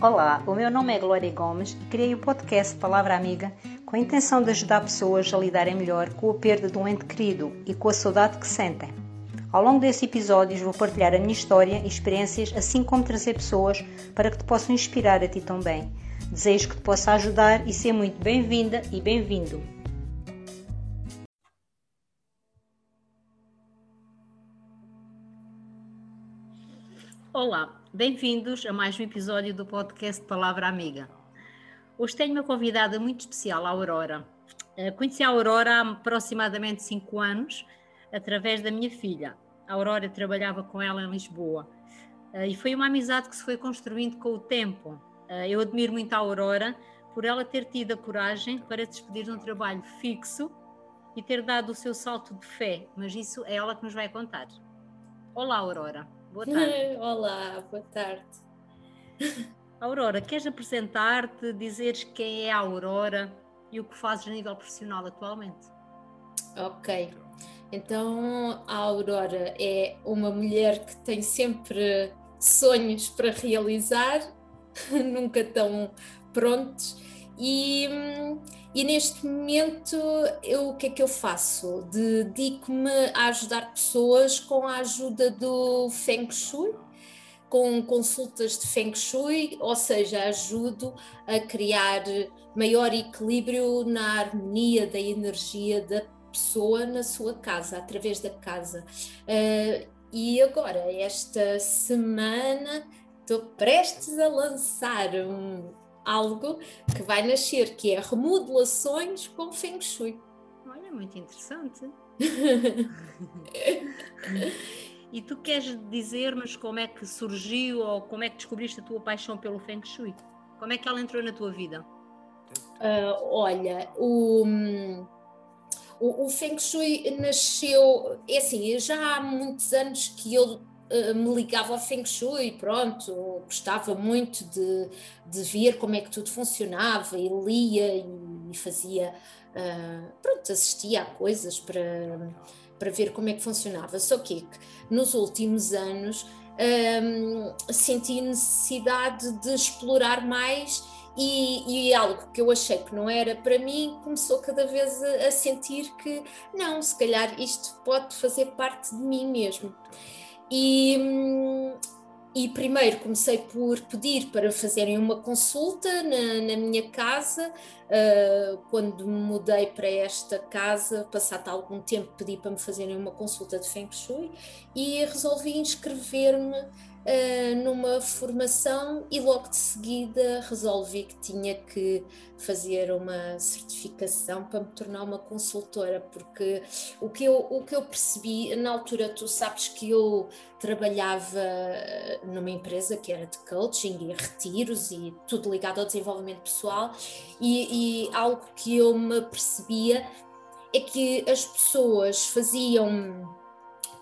Olá, o meu nome é Glória Gomes e criei o podcast Palavra Amiga com a intenção de ajudar pessoas a lidarem melhor com a perda de um ente querido e com a saudade que sentem. Ao longo desses episódios vou partilhar a minha história e experiências, assim como trazer pessoas para que te possam inspirar a ti também. Desejo que te possa ajudar e ser muito bem-vinda e bem-vindo. Olá, bem-vindos a mais um episódio do podcast Palavra Amiga. Hoje tenho uma convidada muito especial, a Aurora. Eh, conheci a Aurora há aproximadamente 5 anos, através da minha filha. A Aurora trabalhava com ela em Lisboa. Eh, e foi uma amizade que se foi construindo com o tempo. Eh, eu admiro muito a Aurora por ela ter tido a coragem para despedir de um trabalho fixo e ter dado o seu salto de fé, mas isso é ela que nos vai contar. Olá, Aurora. Boa tarde. Olá, boa tarde. Aurora, queres apresentar-te, dizeres quem é a Aurora e o que fazes a nível profissional atualmente? Ok. Então, a Aurora é uma mulher que tem sempre sonhos para realizar, nunca tão prontos, e e neste momento, eu, o que é que eu faço? Dedico-me a ajudar pessoas com a ajuda do Feng Shui, com consultas de Feng Shui, ou seja, ajudo a criar maior equilíbrio na harmonia da energia da pessoa na sua casa, através da casa. Uh, e agora, esta semana, estou prestes a lançar um algo que vai nascer, que é remodelações com Feng Shui. Olha, muito interessante. e tu queres dizer-nos como é que surgiu ou como é que descobriste a tua paixão pelo Feng Shui? Como é que ela entrou na tua vida? Uh, olha, o, o, o, Feng Shui nasceu, é assim, já há muitos anos que eu me ligava ao Feng Shui, pronto, gostava muito de, de ver como é que tudo funcionava e lia e, fazia, uh, pronto, assistia a coisas para, para ver como é que funcionava. Só que nos últimos anos um, eh, senti necessidade de explorar mais e, e, algo que eu achei que não era para mim começou cada vez a, a sentir que não, se calhar isto pode fazer parte de mim mesmo. E, e primeiro comecei por pedir para fazerem uma consulta na, na minha casa. Uh, quando me mudei para esta casa, passado algum tempo, pedi para me fazerem uma consulta de Feng Shui e resolvi inscrever-me numa formação e logo de seguida resolvi que tinha que fazer uma certificação para me tornar uma consultora, porque o que eu, o que eu percebi, na altura tu sabes que eu trabalhava numa empresa que era de coaching e retiros e tudo ligado ao desenvolvimento pessoal e, e algo que eu me percebia é que as pessoas faziam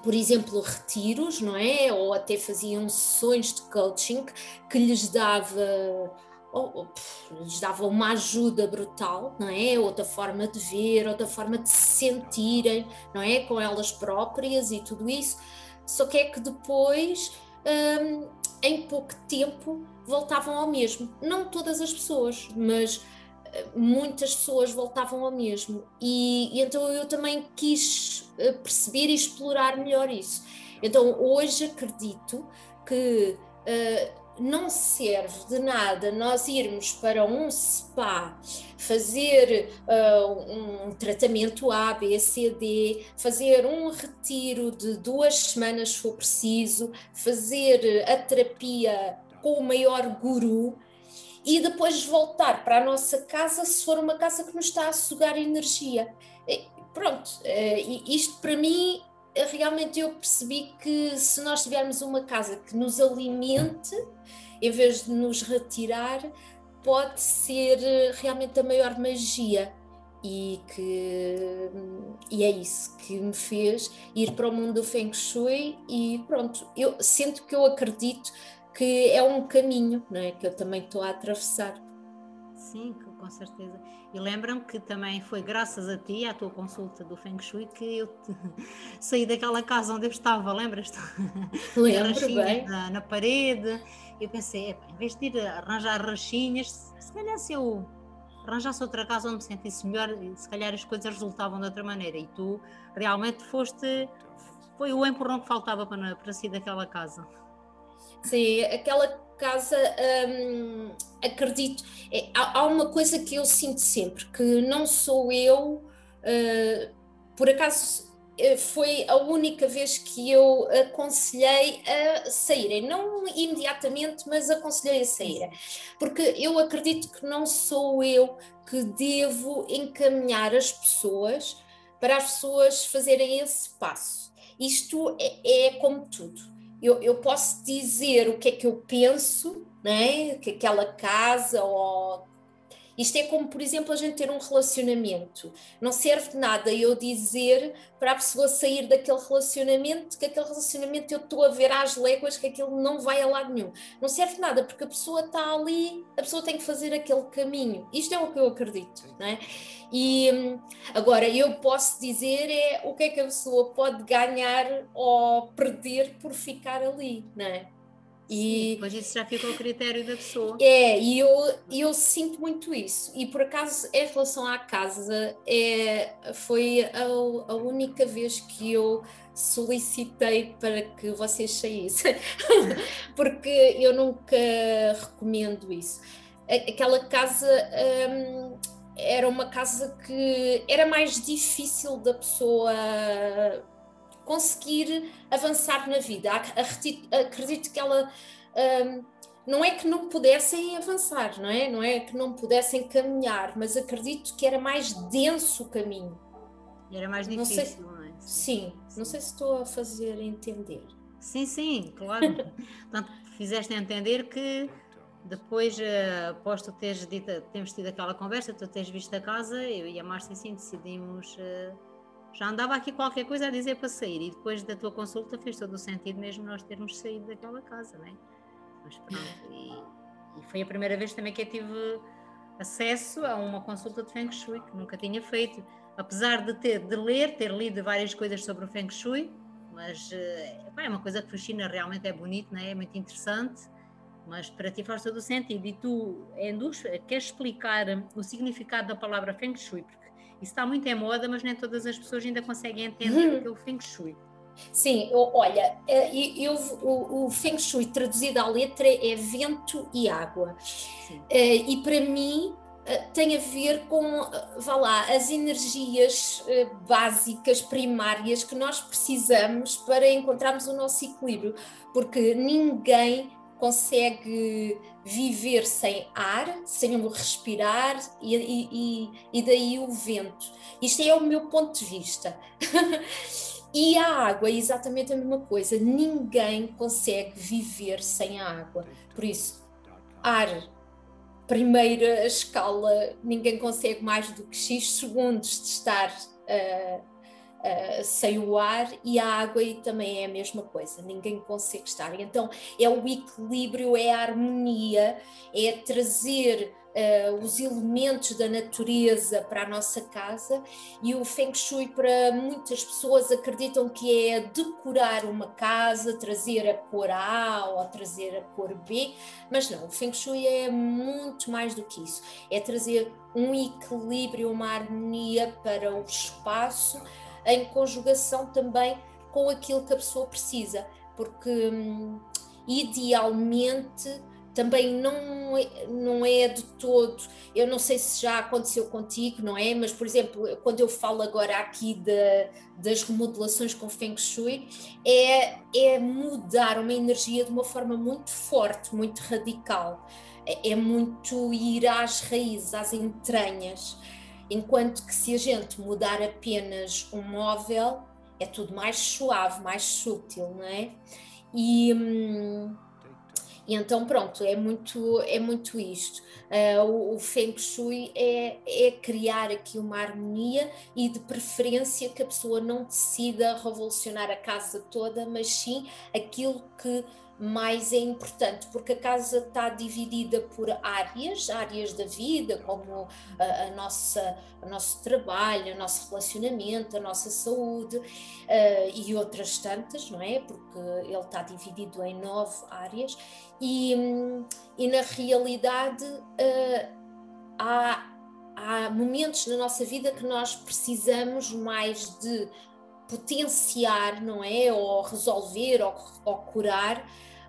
por exemplo, retiros, não é? Ou até faziam sessões de coaching que lhes dava ou, lhes dava uma ajuda brutal, não é? Outra forma de ver, outra forma de se sentirem, não é? Com elas próprias e tudo isso. Só que é que depois, hum, em pouco tempo, voltavam ao mesmo. Não todas as pessoas, mas muitas pessoas voltavam ao mesmo e, e, então eu também quis eh, perceber e explorar melhor isso. Então hoje acredito que uh, não serve de nada nós irmos para um spa, fazer uh, um tratamento A, B, C, D, fazer um retiro de duas semanas se for preciso, fazer a terapia com o maior guru e depois voltar para a nossa casa se for uma casa que nos está a sugar energia. Pronto, eh, isto para mim, realmente eu percebi que se nós tivermos uma casa que nos alimente, em vez de nos retirar, pode ser eh, realmente a maior magia. E, que, e é isso que me fez ir para o mundo do Feng Shui e pronto, eu sinto que eu acredito que é um caminho, não é? Que eu também estou a atravessar. Sim, com certeza. E lembra-me que também foi graças a ti, à tua consulta do Feng Shui, que eu te... saí daquela casa onde eu estava, lembras-te? Lembro bem. Na, na parede. Eu pensei, em vez de ir arranjar rachinhas, se calhar se eu arranjasse outra casa onde me sentisse melhor, se calhar as coisas resultavam de outra maneira. E tu realmente foste, foi o empurrão que faltava para, para sair daquela casa. Sim, aquela casa, hum, acredito, é, há, há, uma coisa que eu sinto sempre, que não sou eu, uh, por acaso eh, foi a única vez que eu aconselhei a saírem, não imediatamente, mas aconselhei a saírem, porque eu acredito que não sou eu que devo encaminhar as pessoas para as pessoas fazerem esse passo. Isto é, é como tudo. Eu, eu, posso dizer o que é que eu penso, né? que aquela casa ou isto é como, por exemplo, a gente ter um relacionamento. Não serve de nada eu dizer para a pessoa sair daquele relacionamento que aquele relacionamento eu estou a ver às léguas que aquilo não vai a lado nenhum. Não serve de nada porque a pessoa está ali, a pessoa tem que fazer aquele caminho. Isto é o que eu acredito, não é? E agora eu posso dizer é o que é que a pessoa pode ganhar ou perder por ficar ali, não é? E depois isso já fica ao critério da pessoa. É, e eu, eu sinto muito isso. E por acaso, em relação à casa, é, foi a, a única vez que eu solicitei para que vocês saíssem, porque eu nunca recomendo isso. Aquela casa hum, era uma casa que era mais difícil da pessoa conseguir avançar na vida. Acredito que ela um, não é que não pudessem avançar, não é? Não é que não pudessem caminhar, mas acredito que era mais denso o caminho. Era mais difícil, não, sei, não é? Sim, sim, não sei se estou a fazer entender. Sim, sim, claro. Portanto, fizeste entender que depois, uh, após tu teres dito, temos tido aquela conversa, tu tens visto a casa, eu e a Márcia sim decidimos uh, já andava aqui qualquer coisa a dizer para sair e depois da tua consulta fez todo o sentido mesmo nós termos saído daquela casa, não é? Mas pronto, e, e, foi a primeira vez também que eu tive acesso a uma consulta de Feng Shui, que nunca tinha feito, apesar de ter de ler, ter lido várias coisas sobre o Feng Shui, mas epá, é uma coisa que fascina, realmente é bonito, não é? é muito interessante, mas para ti faz todo o sentido. E tu, Endus, queres explicar o significado da palavra Feng Shui? Porque isso está muito em moda, mas nem todas as pessoas ainda conseguem entender uhum. o que é o Feng Shui. Sim, olha, eh, eu, o, o, Feng Shui traduzido à letra é vento e água. Sim. Eh, e para mim eh, tem a ver com, vá lá, as energias básicas, primárias que nós precisamos para encontrarmos o nosso equilíbrio, porque ninguém consegue viver sem ar, sem o respirar e, e, e, daí o vento. Isto é o meu ponto de vista. e a água é exatamente a mesma coisa. Ninguém consegue viver sem a água. Por isso, ar, primeira escala, ninguém consegue mais do que X segundos de estar. Uh, uh, sem o ar e a água e também é a mesma coisa, ninguém consegue estar. Então é o equilíbrio, é a harmonia, é trazer uh, os elementos da natureza para a nossa casa e o Feng Shui para muitas pessoas acreditam que é decorar uma casa, trazer a cor A ou trazer a cor B, mas não, o Feng Shui é muito mais do que isso, é trazer um equilíbrio, uma harmonia para o espaço, em conjugação também com aquilo que a pessoa precisa, porque hum, idealmente também não é, não é de todo, eu não sei se já aconteceu contigo, não é? Mas, por exemplo, quando eu falo agora aqui de, das remodelações com Feng Shui, é, é mudar uma energia de uma forma muito forte, muito radical. É, é muito ir às raízes, às entranhas. Enquanto que se a gente mudar apenas um móvel, é tudo mais suave, mais sutil, não é? E, hum, e então pronto, é muito, é muito isto. Uh, o, o Feng Shui é, é criar aqui uma harmonia e de preferência que a pessoa não decida revolucionar a casa toda, mas sim aquilo que mais é importante, porque a casa está dividida por áreas, áreas da vida, como a, a nossa, o nosso trabalho, o nosso relacionamento, a nossa saúde uh, e outras tantas, não é? Porque ele está dividido em nove áreas e, e na realidade uh, há, há momentos na nossa vida que nós precisamos mais de potenciar, não é? Ou resolver ou, ou curar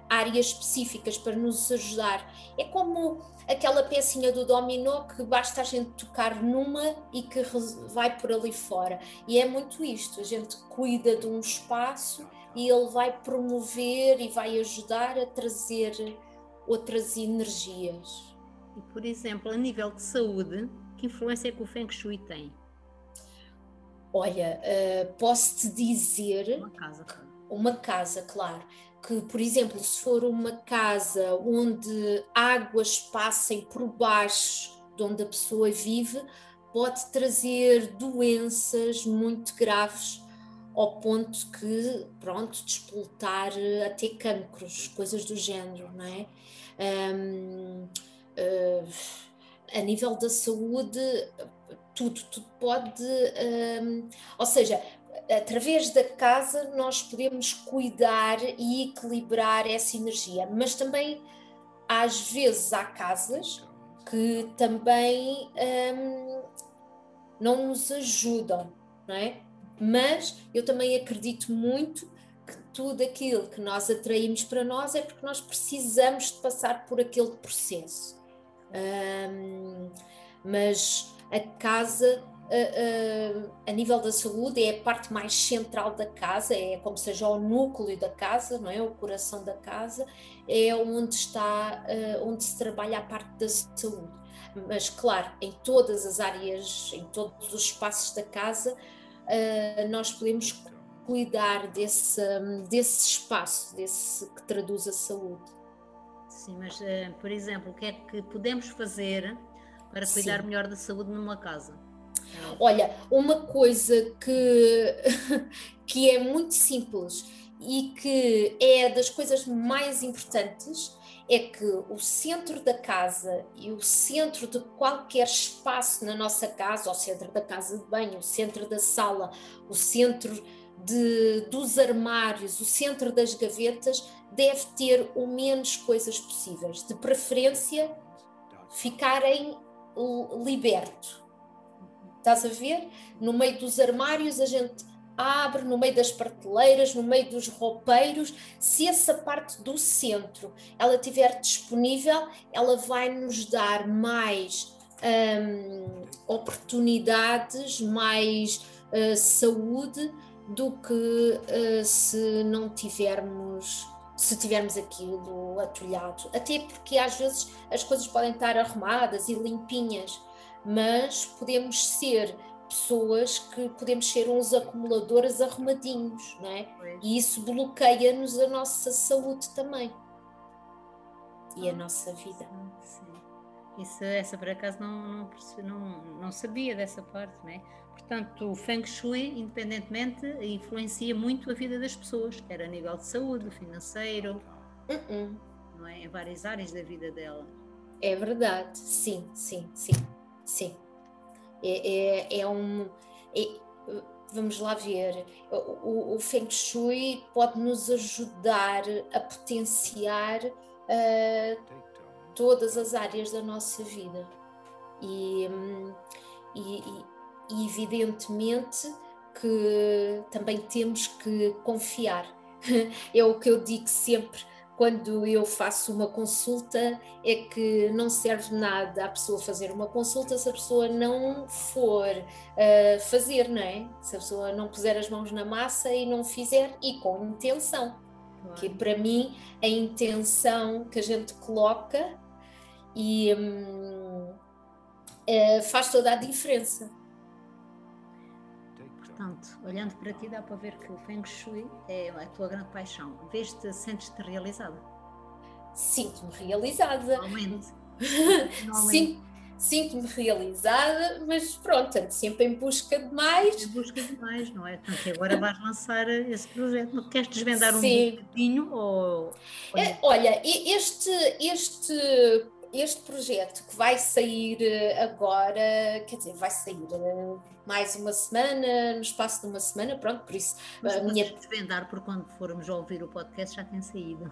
áreas específicas para nos ajudar. É como aquela pecinha do dominó que basta a gente tocar numa e que vai por ali fora. E é muito isto, a gente cuida de um espaço e ele vai promover e vai ajudar a trazer outras energias. E, por exemplo, a nível de saúde, que influência é que o Feng Shui tem? Olha, uh, posso-te dizer... Uma casa. Uma casa, claro que, por exemplo, se for uma casa onde águas passem por baixo de onde a pessoa vive, pode trazer doenças muito graves ao ponto que, pronto, despoltar até cancros, coisas do género, não é? Um, uh, eh, a nível da saúde, tudo, tudo pode, um, ou seja, através da casa nós podemos cuidar e equilibrar essa energia, mas também às vezes há casas que também hum, não nos ajudam, não é? Mas eu também acredito muito que tudo aquilo que nós atraímos para nós é porque nós precisamos de passar por aquele processo. Hum, mas a casa a, a, nível da saúde é a parte mais central da casa, é como seja o núcleo da casa, não é? O coração da casa, é onde está, uh, onde se trabalha a parte da saúde. Mas, claro, em todas as áreas, em todos os espaços da casa, uh, nós podemos cuidar desse, desse espaço, desse que traduz a saúde. Sim, mas, uh, por exemplo, o que é que podemos fazer para cuidar Sim. melhor da saúde numa casa? Olha, uma coisa que, que é muito simples e que é das coisas mais importantes é que o centro da casa e o centro de qualquer espaço na nossa casa, o centro da casa de banho, o centro da sala, o centro de, dos armários, o centro das gavetas, deve ter o menos coisas possíveis. De preferência, ficarem liberto Estás a ver? No meio dos armários a gente abre, no meio das prateleiras, no meio dos roupeiros. Se essa parte do centro ela estiver disponível, ela vai nos dar mais hum, oportunidades, mais uh, saúde do que uh, se não tivermos se tivermos aquilo atulhado. Até porque às vezes as coisas podem estar arrumadas e limpinhas, mas podemos ser pessoas que podemos ser uns acumuladores arrumadinhos, não é? E isso bloqueia-nos a nossa saúde também e a nossa vida. Sim. Isso, essa por acaso não, não, não, sabia dessa parte, não é? Portanto, o Feng Shui, independentemente, influencia muito a vida das pessoas, quer a nível de saúde, financeiro, uh -uh. não é? Em várias áreas da vida dela. É verdade, sim, sim, sim. Sim. É, é, é um. É, vamos lá ver. O, o, Feng Shui pode nos ajudar a potenciar uh, todas as áreas da nossa vida. E, e, e evidentemente que também temos que confiar. É o que eu digo sempre quando eu faço uma consulta é que não serve nada a pessoa fazer uma consulta se a pessoa não for uh, fazer, não é? Se a pessoa não puser as mãos na massa e não fizer e com intenção. Claro. Que para mim a intenção que a gente coloca e um, uh, eh, faz toda a diferença. Portanto, olhando para ti, dá para ver que o Feng Shui é a tua grande paixão. Vês-te, sentes-te realizada? Sinto-me realizada. Realmente. Sim, sinto-me realizada, mas pronto, ando sempre em busca de mais. Em busca de mais, não é? Portanto, agora vais lançar esse projeto. Queres desvendar um bocadinho? Ou... É, olha, este, este este projeto que vai sair eh, agora, quer dizer, vai sair eh, mais uma semana, no espaço de uma semana, pronto, por isso Mas a minha. desvendar, por quando formos ouvir o podcast já tem saído.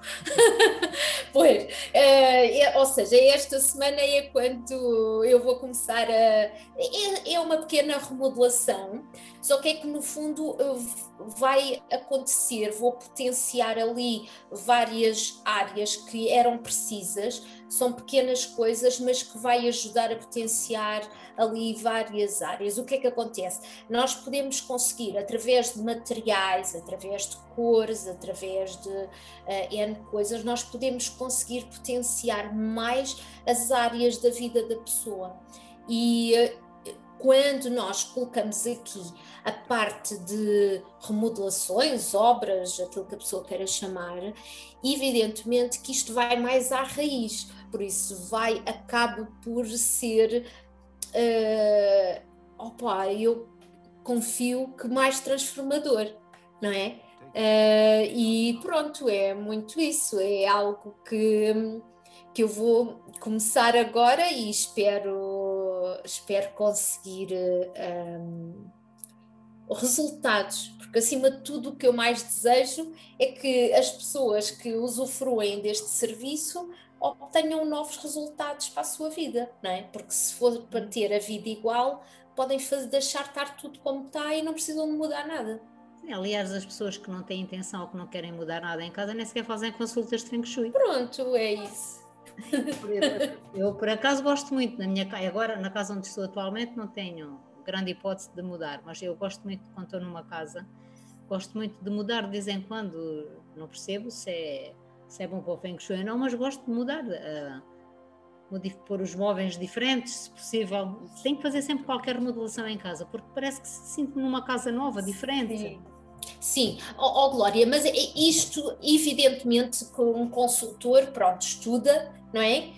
pois, uh, ou seja, esta semana é quando eu vou começar a. É, é uma pequena remodelação, só que é que no fundo vai acontecer, vou potenciar ali várias áreas que eram precisas, são pequenas coisas, mas que vai ajudar a potenciar ali várias áreas. O que é que acontece? Nós podemos conseguir, através de materiais, através de cores, através de uh, N coisas, nós podemos conseguir potenciar mais as áreas da vida da pessoa. E uh, quando nós colocamos aqui a parte de remodelações, obras, aquilo que a pessoa queira chamar, evidentemente que isto vai mais à raiz, por isso vai, acaba por ser, uh, opa, eu confio que mais transformador, não é? Uh, e pronto, é muito isso, é algo que, que eu vou começar agora e espero, espero conseguir um, resultados, porque acima de tudo o que eu mais desejo é que as pessoas que usufruem deste serviço obtenham novos resultados para a sua vida, não é? Porque se for para ter a vida igual, podem fazer, deixar estar tudo como está e não precisam de mudar nada. Aliás, as pessoas que não têm intenção ou que não querem mudar nada em casa nem sequer fazem consultas de Feng Shui. Pronto, é isso. Eu, por acaso, gosto muito na minha casa. Agora, na casa onde estou atualmente, não tenho grande hipótese de mudar, mas eu gosto muito, quando estou numa casa, gosto muito de mudar de vez em quando. Não percebo se é se é bom para o Feng Shui ou não, mas gosto de mudar, uh, pôr os móveis diferentes, se possível. Tenho que fazer sempre qualquer remodelação em casa, porque parece que se sinto numa casa nova, diferente. Sim. Sim, oh, oh, Glória, mas isto, evidentemente, que um consultor, pronto, estuda, não é?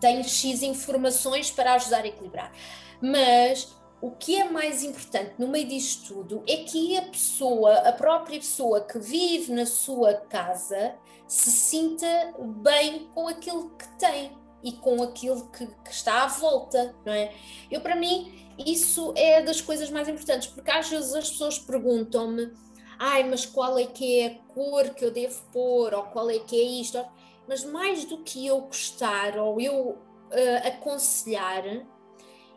Tem X informações para ajudar a equilibrar. Mas o que é mais importante no meio disto tudo é que a pessoa, a própria pessoa que vive na sua casa, se sinta bem com aquilo que tem e com aquilo que, que, está à volta, não é? Eu, para mim, isso é das coisas mais importantes, porque às vezes as pessoas perguntam-me, ai, mas qual é que é a cor que eu devo pôr, ou qual é que é isto, mas mais do que eu gostar ou eu uh, aconselhar,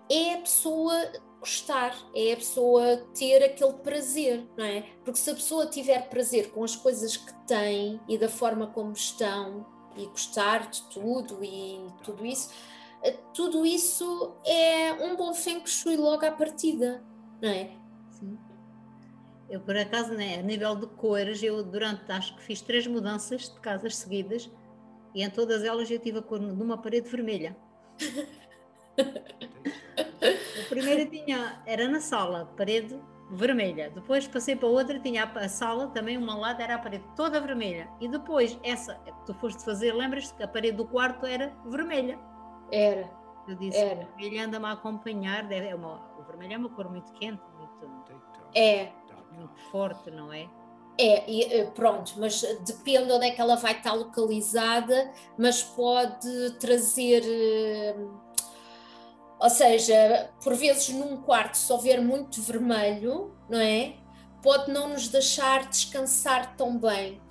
é a pessoa gostar, é a pessoa ter aquele prazer, não é? Porque se a pessoa tiver prazer com as coisas que tem e da forma como estão e gostar de tudo e tudo isso, tudo isso é um bom feng shui logo à partida, não é? Sim. Eu, por acaso, né, a nível de cores, eu durante, acho que fiz três mudanças de casas seguidas e em todas elas eu tive a cor de uma parede vermelha. A primeira tinha, era na sala, parede vermelha. Depois passei para outra, tinha a sala também, uma lado era a parede toda vermelha. E depois, essa que tu foste fazer, lembras-te que a parede do quarto era vermelha? Era. Eu disse, era. o vermelho anda-me a acompanhar. É uma, o vermelho é uma cor muito quente, muito, é. muito forte, não é? É, e, eh, pronto, mas depende onde é que ela vai estar localizada, mas pode trazer eh, ou seja, por vezes num quarto, se houver muito vermelho, não é? Pode não nos deixar descansar tão bem.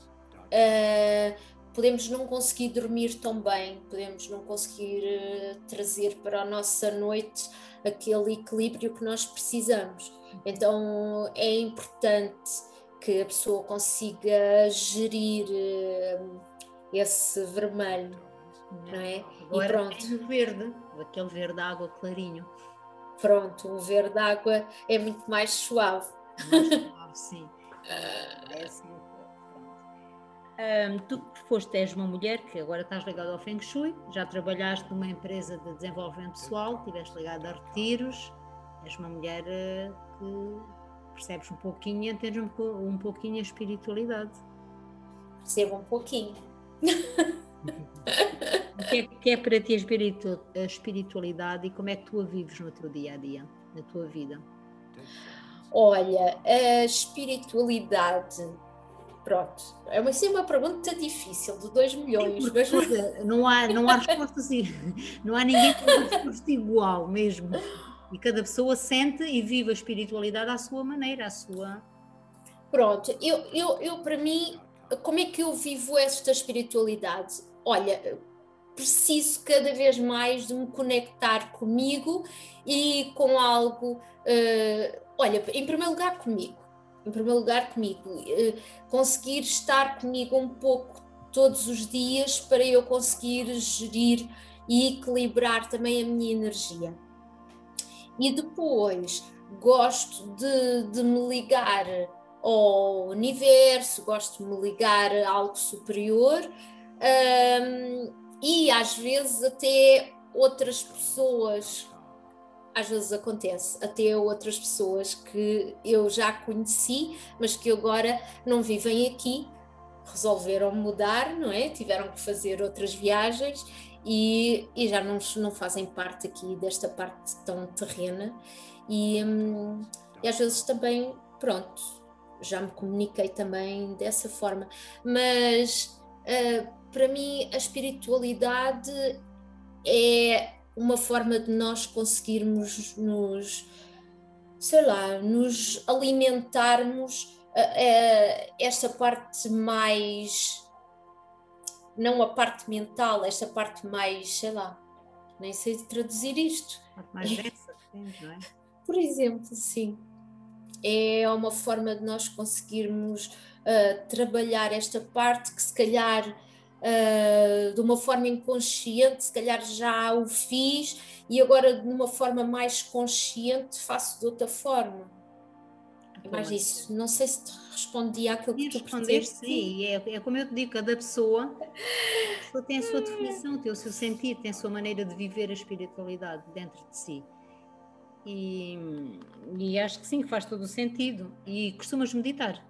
Uh, podemos não conseguir dormir tão bem, podemos não conseguir uh, trazer para a nossa noite aquele equilíbrio que nós precisamos. Então é importante que a pessoa consiga gerir uh, esse vermelho, não é? Agora e pronto. o verde, aquele verde água clarinho. Pronto, o verde água é muito mais suave. Mais suave, sim. é assim. Um, tu foste, és uma mulher que agora estás ligada ao Feng Shui, já trabalhaste numa empresa de desenvolvimento pessoal, estiveste ligada a retiros, és uma mulher uh, que percebes um pouquinho entendes um, um pouquinho a espiritualidade. Percebo um pouquinho. O que é, que é para ti a espiritualidade e como é que tu a vives no teu dia a dia, na tua vida? Olha, a espiritualidade Pronto, é uma, assim, uma pergunta difícil, de 2 milhões. Sim, mas... Não há, não há resposta assim, não há ninguém com uma resposta igual mesmo. E cada pessoa sente e vive a espiritualidade à sua maneira, à sua. Pronto, eu, eu, eu para mim, como é que eu vivo esta espiritualidade? Olha, preciso cada vez mais de me conectar comigo e com algo. Uh, olha, em primeiro lugar, comigo em primeiro lugar comigo, eh, conseguir estar comigo um pouco todos os dias para eu conseguir gerir e equilibrar também a minha energia. E depois gosto de, de me ligar ao universo, gosto de me ligar a algo superior um, e às vezes até outras pessoas às vezes acontece, até outras pessoas que eu já conheci, mas que agora não vivem aqui, resolveram mudar, não é? Tiveram que fazer outras viagens e, e já não, não fazem parte aqui desta parte tão terrena. E, hum, e às vezes também, pronto, já me comuniquei também dessa forma, mas uh, para mim a espiritualidade é uma forma de nós conseguirmos nos, sei lá, nos alimentarmos uh, uh, esta parte mais não a parte mental, esta parte mais, sei lá, nem sei traduzir isto. Mais densa, não é? Por exemplo, sim. É uma forma de nós conseguirmos uh, trabalhar esta parte que se calhar uh, de uma forma inconsciente, se calhar já o fiz e agora de uma forma mais consciente faço de outra forma. É mais isso. Não sei se te respondi àquilo que tu respondeste. Sim, é, é como eu te digo, cada pessoa, pessoa tem a sua definição, tem o seu sentido, tem a sua maneira de viver a espiritualidade dentro de si. E, e acho que sim, faz todo o sentido. E costumas meditar?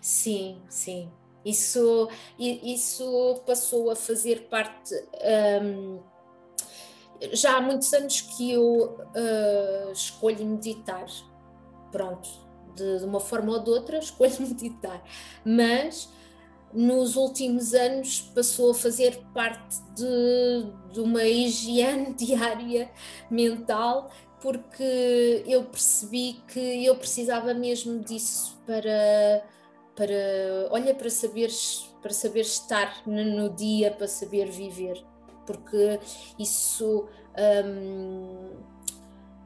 Sim, sim. Isso, isso passou a fazer parte. Um, já há muitos anos que eu uh, escolho meditar. Pronto, de, de, uma forma ou de outra, escolho meditar. Mas nos últimos anos passou a fazer parte de, de uma higiene diária mental, porque eu percebi que eu precisava mesmo disso para para olha para saber para saber estar no dia para saber viver porque isso um,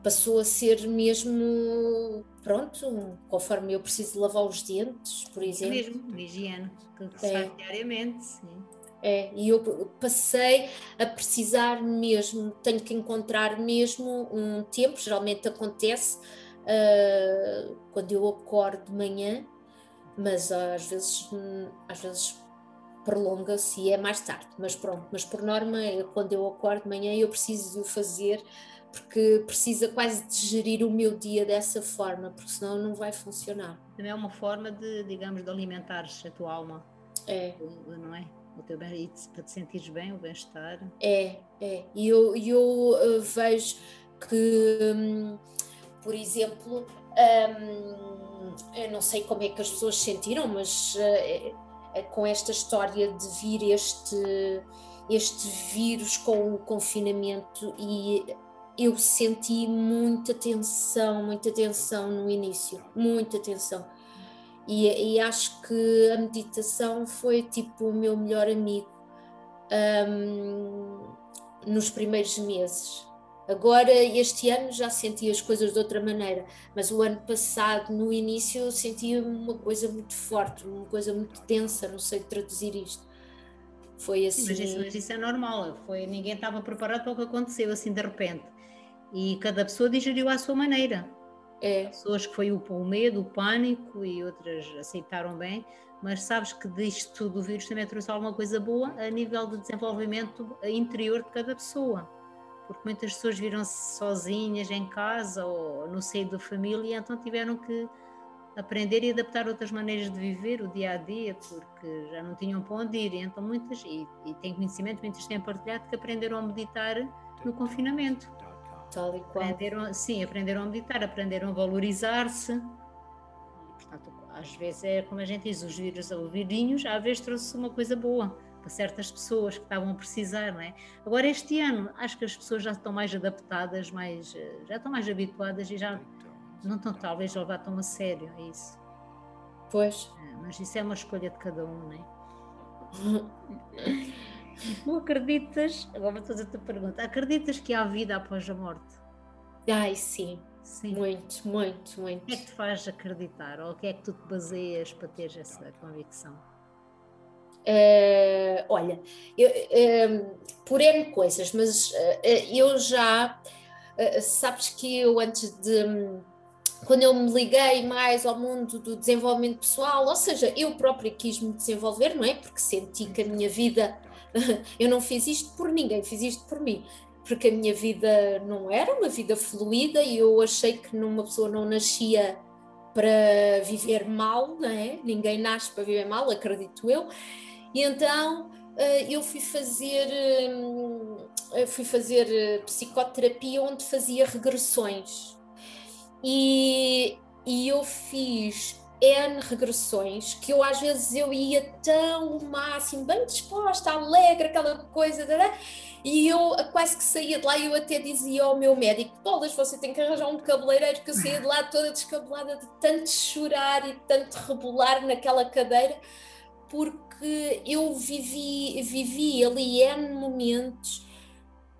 passou a ser mesmo pronto conforme eu preciso lavar os dentes por exemplo mesmo higiene que se é. faz diariamente sim. É, e eu passei a precisar mesmo, tenho que encontrar mesmo um tempo, geralmente acontece uh, quando eu acordo de manhã, mas às vezes, às vezes prolonga-se e é mais tarde, mas pronto, mas por norma quando eu acordo de manhã eu preciso de o fazer porque precisa quase de gerir o meu dia dessa forma, porque senão não vai funcionar. Também é uma forma de, digamos, de alimentares a tua alma. É. Não é? O teu bem, para te sentires bem, o bem-estar. É, é. E eu, eu uh, vejo que, um, por exemplo, um, eu não sei como é que as pessoas sentiram, mas uh, com esta história de vir este, este vírus com o confinamento e eu senti muita tensão, muita tensão no início, muita tensão. E, e acho que a meditação foi tipo o meu melhor amigo um, nos primeiros meses. Agora, este ano já senti as coisas de outra maneira, mas o ano passado, no início, eu sentia uma coisa muito forte, uma coisa muito tensa, não sei traduzir isto. Foi assim. Mas isso, mas isso é normal, foi, ninguém estava preparado para o que aconteceu assim de repente. E cada pessoa digeriu à sua maneira. É. Pessoas que foi o, o medo, o pânico e outras aceitaram bem, mas sabes que disto tudo o vírus também trouxe alguma coisa boa a nível de desenvolvimento interior de cada pessoa porque muitas pessoas viram-se sozinhas em casa ou no seio da família, então tiveram que aprender e adaptar outras maneiras de viver o dia a dia, porque já não tinham para onde ir, então muitas, e, e têm conhecimento, muitas têm partilhado que aprenderam a meditar no confinamento. E. Aprenderam, sim, aprenderam a meditar, aprenderam a valorizar-se. Portanto, às vezes é como a gente diz, os vírus ou virinhos, às vezes trouxe uma coisa boa para certas pessoas que estavam a precisar, não é? Agora este ano acho que as pessoas já estão mais adaptadas, mais, eh, já estão mais habituadas e já não estão talvez a levar tão a sério, é isso. Pois. É, mas isso é uma escolha de cada um, não é? tu acreditas, agora vou fazer a pergunta, acreditas que há vida após a morte? Ai, sim. Sim. Muito, muito, muito. O que é que te faz acreditar? Ou o que é que tu te baseias para ter essa convicção? Uh, olha, eu, uh, por N coisas, mas uh, eu já, sabes que eu antes de, quando eu me liguei mais ao mundo do desenvolvimento pessoal, ou seja, eu própria quis me desenvolver, não é? Porque senti que a minha vida, eu não fiz isto por ninguém, fiz isto por mim, porque a minha vida não era uma vida fluida e eu achei que numa pessoa não nascia para viver mal, não é? Ninguém nasce para viver mal, acredito eu. E então eh, eu fui fazer, eh, fui fazer eh, psicoterapia onde fazia regressões. E, e eu fiz N regressões que eu às vezes eu ia tão máximo, bem disposta, alegre, aquela coisa, e eu quase que saía de lá e eu até dizia ao meu médico, Bolas, você tem que arranjar um cabeleireiro, que eu saía de lá toda descabelada de tanto chorar e tanto rebolar naquela cadeira, porque eu vivi, vivi ali N momentos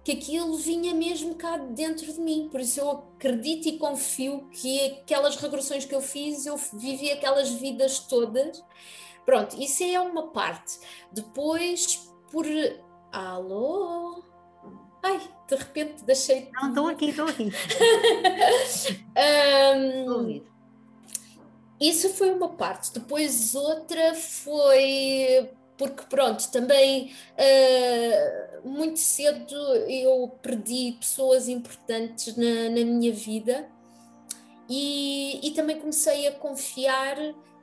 que aquilo vinha mesmo cá dentro de mim, por isso eu acredito e confio que aquelas regressões que eu fiz, eu vivi aquelas vidas todas. Pronto, isso é uma parte. Depois, por. Alô? Ai, de repente deixei. Não, estou aqui, estou aqui. um, isso foi uma parte. Depois outra foi porque pronto, também uh, muito cedo eu perdi pessoas importantes na, na minha vida e, e, também comecei a confiar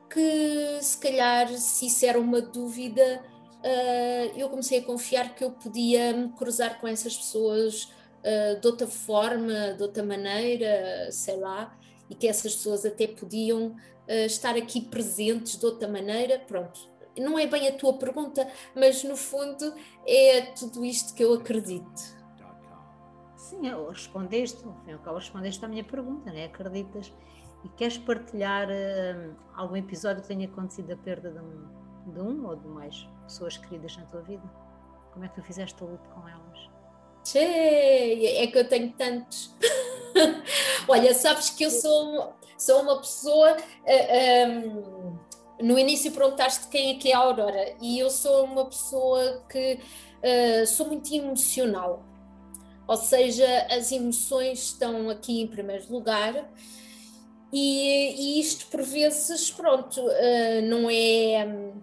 que se calhar se isso era uma dúvida uh, eu comecei a confiar que eu podia me cruzar com essas pessoas uh, de outra forma, de outra maneira, sei lá, e que essas pessoas até podiam estar aqui presentes de outra maneira, pronto. Não é bem a tua pergunta, mas no fundo é tudo isto que eu acredito. Sim, eu respondeste, no fim respondeste à minha pergunta, né? acreditas? E queres partilhar uh, algum episódio que tenha acontecido a perda de um, de um ou de mais pessoas queridas na tua vida? Como é que tu fizeste o luto com elas? Tchê, é que eu tenho tantos. Olha, sabes que eu sou, sou uma pessoa. Uh, eh, um, no início perguntaste quem é que é a Aurora, e eu sou uma pessoa que uh, sou muito emocional. Ou seja, as emoções estão aqui em primeiro lugar. E, e isto por vezes, pronto, uh, não é hum,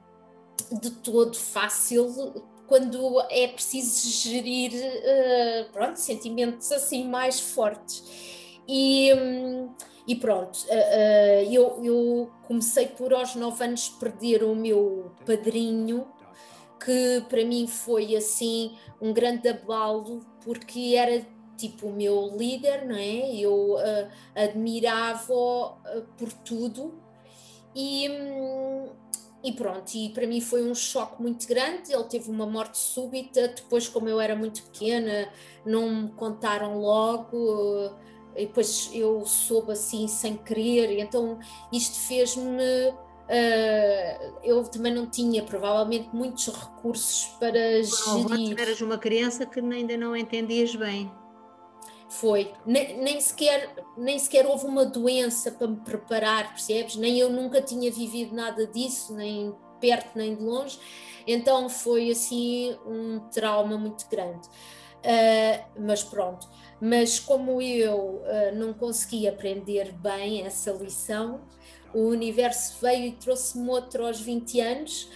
de todo fácil quando é preciso gerir uh, pronto, sentimentos assim mais fortes. E, um, e pronto, uh, uh, eu, eu comecei por aos nove anos perder o meu padrinho, que para mim foi assim um grande abalo, porque era tipo o meu líder, não é? Eu admirava por tudo. E, um, e pronto, e para mim foi um choque muito grande. Ele teve uma morte súbita. Depois, como eu era muito pequena, não me contaram logo. E depois eu soube assim sem querer. Então, isto fez-me. Uh, eu também não tinha provavelmente muitos recursos para gerir. Ou eras uma criança que ainda não entendias bem. Foi, nem, nem, sequer, nem sequer houve uma doença para me preparar, percebes? Nem eu nunca tinha vivido nada disso, nem perto nem de longe, então foi assim um trauma muito grande. Uh, mas pronto, mas como eu uh, não consegui aprender bem essa lição, o universo veio e trouxe-me outro aos 20 anos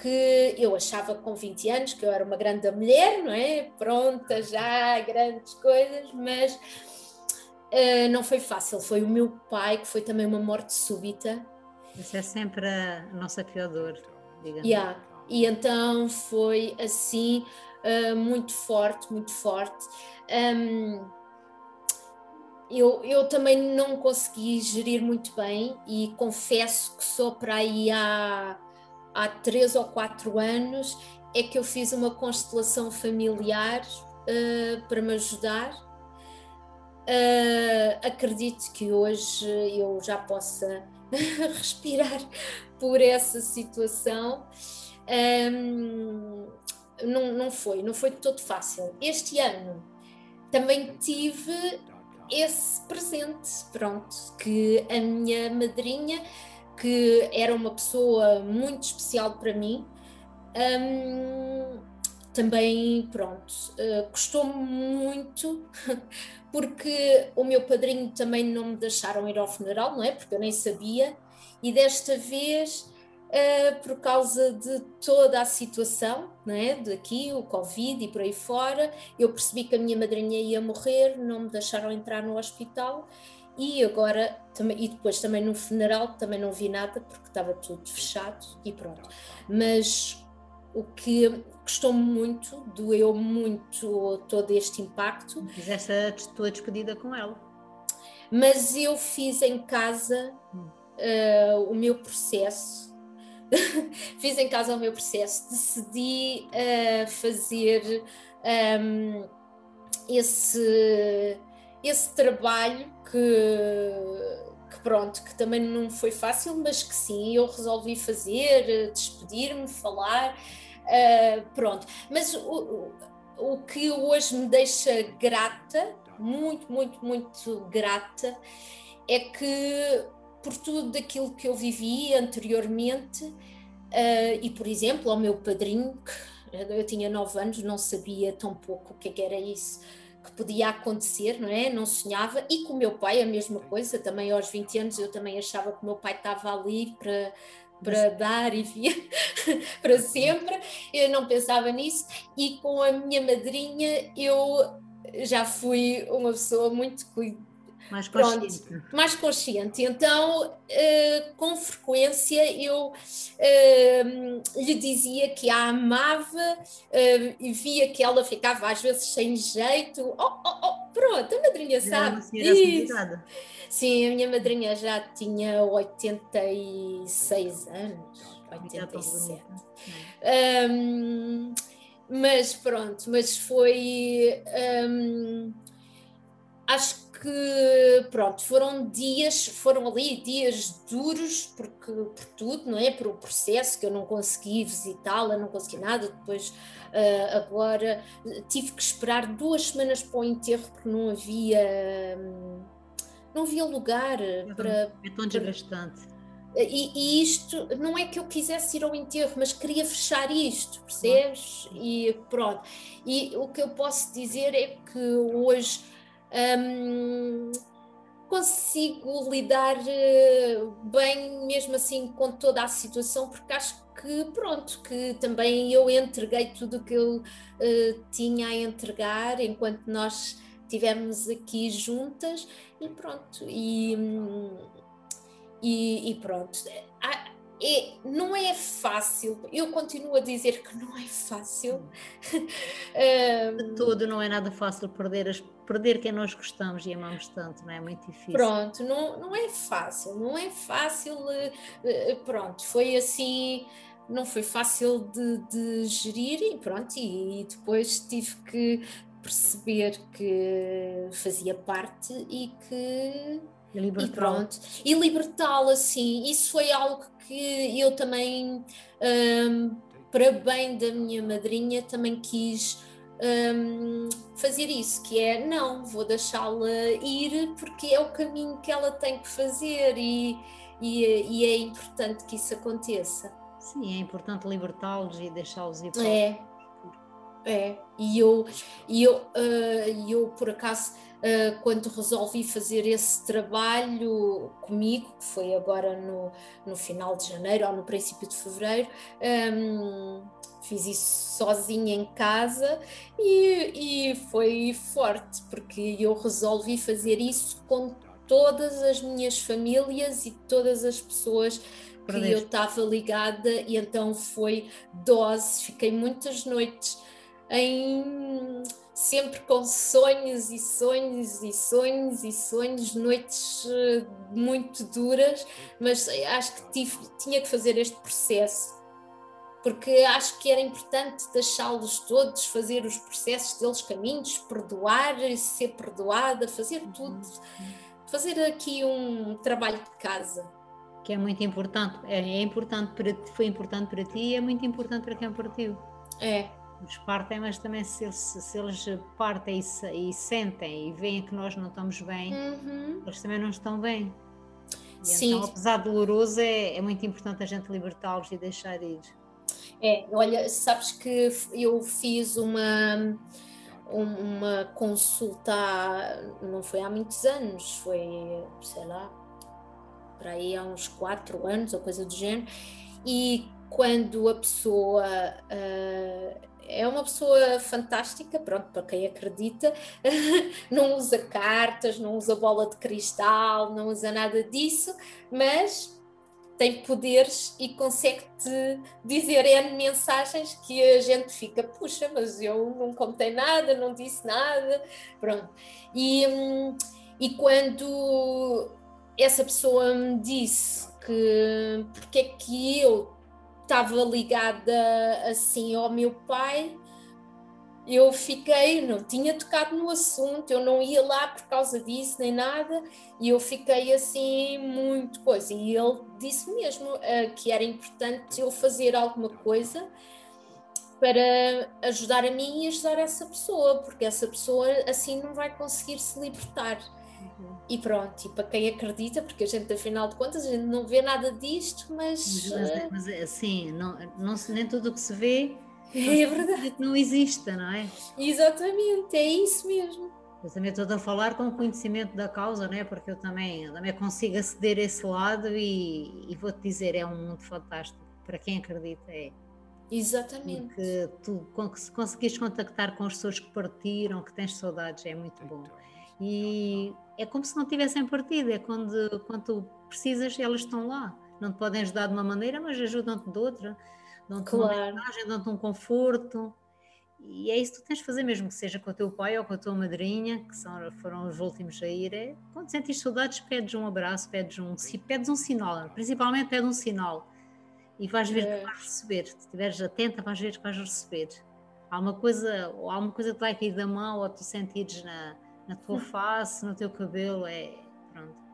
que eu achava com 20 anos que eu era uma grande mulher, não é? Pronta já, grandes coisas, mas uh, não foi fácil. Foi o meu pai, que foi também uma morte súbita, Isso é sempre a nossa pior dor, digamos. Yeah. E então foi assim uh, muito forte, muito forte. Um, eu, eu também não consegui gerir muito bem e confesso que só para aí há, há três ou quatro anos é que eu fiz uma constelação familiar uh, para me ajudar. Uh, acredito que hoje eu já possa respirar por essa situação. Um, não, não foi, não foi todo fácil. Este ano também tive esse presente, pronto, que a minha madrinha, que era uma pessoa muito especial para mim, um, também, pronto, uh, gostou-me muito, porque o meu padrinho também não me deixaram ir ao funeral, não é? Porque eu nem sabia, e desta vez uh, por causa de toda a situação, né, daqui, o Covid e por aí fora. Eu percebi que a minha madrinha ia morrer, não me deixaram entrar no hospital e agora também, e depois também no funeral também não vi nada porque estava tudo fechado e pronto. Mas o que gostou muito, doeu muito todo este impacto. Fizeste a tua despedida com ela. Mas eu fiz em casa uh, o meu processo fiz em casa o meu processo, decidi uh, fazer um, ehm, esse, esse trabalho que, que, pronto, que também não foi fácil, mas que sim, eu resolvi fazer, despedir-me, falar, uh, pronto. Mas o, o que hoje me deixa grata, muito, muito, muito grata, é que por tudo aquilo que eu vivi anteriormente uh, e, por exemplo, ao meu padrinho, que eu tinha nove anos, não sabia tão pouco o que, é que era isso que podia acontecer, não é? Não sonhava. E com o meu pai a mesma coisa, também aos 20 anos eu também achava que o meu pai estava ali para para dar e via para sempre, eu não pensava nisso e com a minha madrinha eu já fui uma pessoa muito mais consciente. Pronto, mais consciente. Então, uh, com frequência, eu uh, lhe dizia que a amava uh, e via que ela ficava às vezes sem jeito. Oh, oh, oh pronto, a madrinha sabe. Isso. Sim, a minha madrinha já tinha 86 anos. 87. Um, mas pronto, mas foi. Um, acho que pronto, foram dias, foram ali dias duros porque por tudo, não é? Por o processo que eu não consegui visitá-la, não consegui nada, depois uh, agora tive que esperar duas semanas para o enterro porque não havia um, não havia lugar é para. É tão desgastante. E, e, isto não é que eu quisesse ir ao enterro, mas queria fechar isto, percebes? E pronto. E o que eu posso dizer é que hoje consigo lidar eh, bem mesmo assim com toda a situação, porque acho que pronto, que também eu entreguei tudo o que eu uh, tinha a entregar enquanto nós estivemos aqui juntas e pronto, e, e, e pronto. É, não é fácil, eu continuo a dizer que não é fácil. De todo, não é nada fácil perder, as, perder quem nós gostamos e amamos tanto, não é? muito difícil. Pronto, não, não é fácil, não é fácil. Eh, pronto, foi assim, não foi fácil de, de gerir e pronto, e, e depois tive que perceber que fazia parte e que e, e pronto. E libertá-la, sim. Isso foi algo que eu também, um, para bem da minha madrinha, também quis um, fazer isso, que é não, vou deixá-la ir porque é o caminho que ela tem que fazer e, e, e é importante que isso aconteça. Sim, é importante libertá-los e deixá-los ir É, é. E eu, e eu, uh, eu por acaso uh, quando resolvi fazer esse trabalho comigo, que foi agora no, no final de janeiro ou no princípio de fevereiro, um, fiz isso sozinha em casa e, e foi forte, porque eu resolvi fazer isso com todas as minhas famílias e todas as pessoas que eu estava ligada e então foi dose, fiquei muitas noites em sempre com sonhos e sonhos e sonhos e sonhos, noites eh, muito duras, mas acho que tive, tinha que fazer este processo porque acho que era importante deixá-los todos fazer os processos deles caminhos, perdoar, ser perdoada, fazer tudo, fazer aqui um trabalho de casa. Que é muito importante, é, é importante para foi importante para ti e é muito importante para quem partiu. É. Os partem, mas também se, se, se eles partem e, e, sentem e veem que nós não estamos bem, uhum. eles também não estão bem. E Sim. Então, apesar de doloroso, é, é muito importante a gente libertá-los e deixar ir. É, olha, sabes que eu fiz uma uma consulta, não foi há muitos anos, foi, sei lá, para aí há uns quatro anos ou coisa do género, e quando a pessoa uh, é uma pessoa fantástica, pronto, para quem acredita, não usa cartas, não usa bola de cristal, não usa nada disso, mas tem poderes e consegue-te dizer N mensagens que a gente fica, puxa, mas eu não contei nada, não disse nada, pronto. E, e quando essa pessoa me disse que porque é que eu estava ligada assim ao meu pai, eu fiquei, não tinha tocado no assunto, eu não ia lá por causa disso nem nada, e eu fiquei assim muito coisa. E ele disse mesmo uh, que era importante eu fazer alguma coisa para ajudar a mim e ajudar essa pessoa, porque essa pessoa assim não vai conseguir se libertar. Uhum. E pronto, e para quem acredita, porque a gente, afinal de contas, a gente não vê nada disto, mas. Mas, mas assim, não, não, nem tudo o que se vê é verdade. Não exista, não é? Exatamente, é isso mesmo. Eu também estou a falar com o conhecimento da causa, não é? Porque eu também, eu também consigo aceder a esse lado e, e vou-te dizer, é um mundo fantástico. Para quem acredita, é. Exatamente. Que tu se conseguires contactar com as pessoas que partiram, que tens saudades, é muito bom. E é como se não tivessem partido, é quando, quando tu precisas, elas estão lá. Não te podem ajudar de uma maneira, mas ajudam-te de outra dão-te claro. uma mensagem, dão-te um conforto. E é isso que tu tens de fazer, mesmo que seja com o teu pai ou com a tua madrinha, que são, foram os últimos a ir. É, quando sentes saudades, pedes um abraço, pedes um, pedes um sinal, principalmente pede um sinal. E vais ver é. que vais receber. Se estiveres atenta, vais ver que vais receber. Há uma coisa, ou há uma coisa que vai cair da mão, ou tu sentires na, na tua face, no teu cabelo, é pronto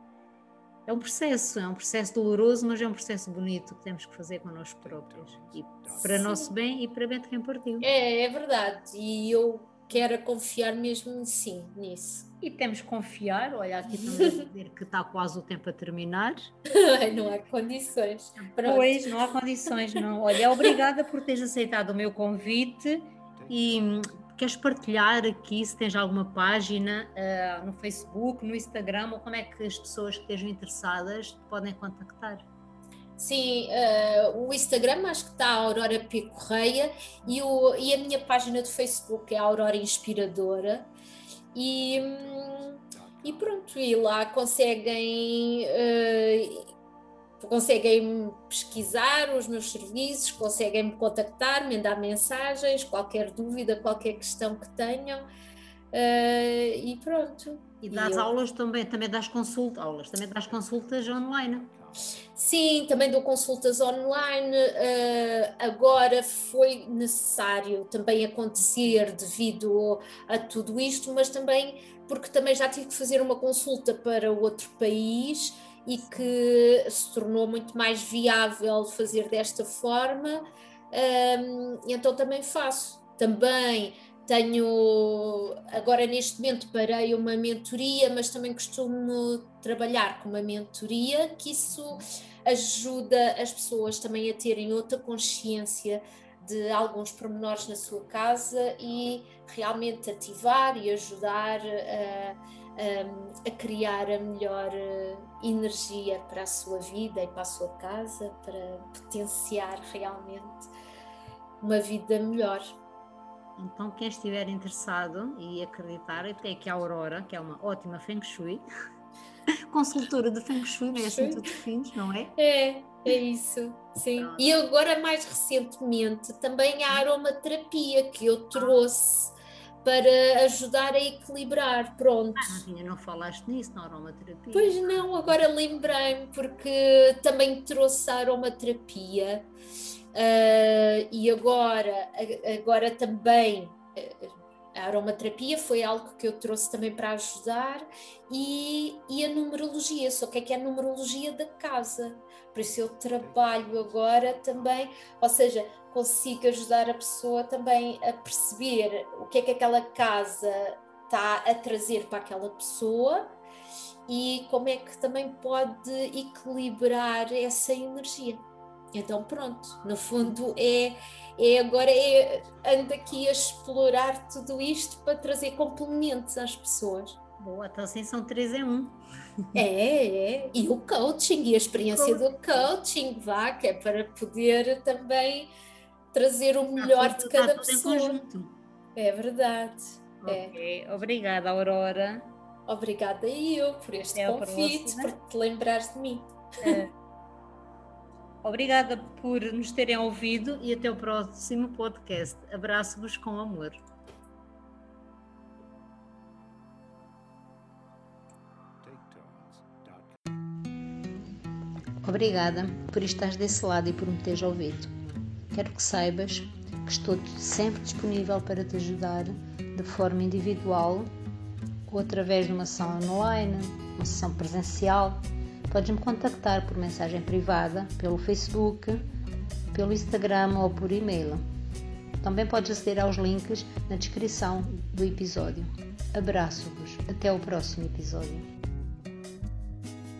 é um processo, é um processo doloroso, mas é um processo bonito que temos que fazer connosco próprios. E para Sim. nosso bem e para bem de quem partiu. É, é verdade. E eu quero confiar mesmo sim nisso. E temos que confiar, olha, aqui estamos a dizer que está quase o tempo a terminar. não há condições. Pronto. Pois, não há condições, não. Olha, obrigada por teres aceitado o meu convite e Queres partilhar aqui se tens alguma página uh, no Facebook, no Instagram, ou como é que as pessoas que estejam interessadas te podem contactar? Sim, uh, o Instagram acho que está a Aurora P. Correia e, o, e a minha página do Facebook é Aurora Inspiradora. E, e pronto, e lá conseguem uh, conseguem pesquisar os meus serviços, conseguem me contactar, me mandar mensagens, qualquer dúvida, qualquer questão que tenham. Uh, e pronto. E das e aulas também, também das consultas, aulas, também das consultas online. Sim, também dou consultas online. Uh, agora foi necessário também acontecer devido a tudo isto, mas também porque também já tive que fazer uma consulta para outro país e que se tornou muito mais viável fazer desta forma, um, então também faço. Também tenho, agora neste momento parei uma mentoria, mas também costumo trabalhar com uma mentoria, que isso ajuda as pessoas também a terem outra consciência de alguns pormenores na sua casa e realmente ativar e ajudar a a criar a melhor eh, energia para a sua vida e para a sua casa, para potenciar realmente uma vida melhor. Então, quem estiver interessado e acreditar, tem aqui a Aurora, que é uma ótima Feng Shui, consultora de Feng Shui, não é assim tu defines, não é? É, é isso, sim. Pronto. E agora, mais recentemente, também a aromaterapia que eu trouxe para ajudar a equilibrar, pronto. Ah, não, tinha, não falaste nisso na aromaterapia? Pois não, agora lembrei-me, porque também trouxe a aromaterapia uh, e agora, agora também a aromaterapia foi algo que eu trouxe também para ajudar e, e a numerologia, só que é que é a numerologia da casa. Por isso eu trabalho agora também, ou seja, consigo ajudar a pessoa também a perceber o que é que aquela casa está a trazer para aquela pessoa e como é que também pode equilibrar essa energia. Então pronto, no fundo é, é agora é ando aqui a explorar tudo isto para trazer complementos às pessoas. Boa, então assim são três em um. É, é. E o coaching e a experiência do coaching, vá, que é para poder também trazer o melhor de cada pessoa. É verdade. Okay. É. Obrigada, Aurora. Obrigada eu por este Até convite, por te lembrares de mim. É. Obrigada por nos terem ouvido e até o próximo podcast. Abraço-vos com amor. Obrigada por estares desse lado e por me teres ouvido. Quero que saibas que estou sempre disponível para te ajudar de forma individual ou através de uma sessão online, uma sessão presencial Podes-me contactar por mensagem privada, pelo Facebook, pelo Instagram ou por e-mail. Também podes aceder aos links na descrição do episódio. Abraço-vos. Até o próximo episódio.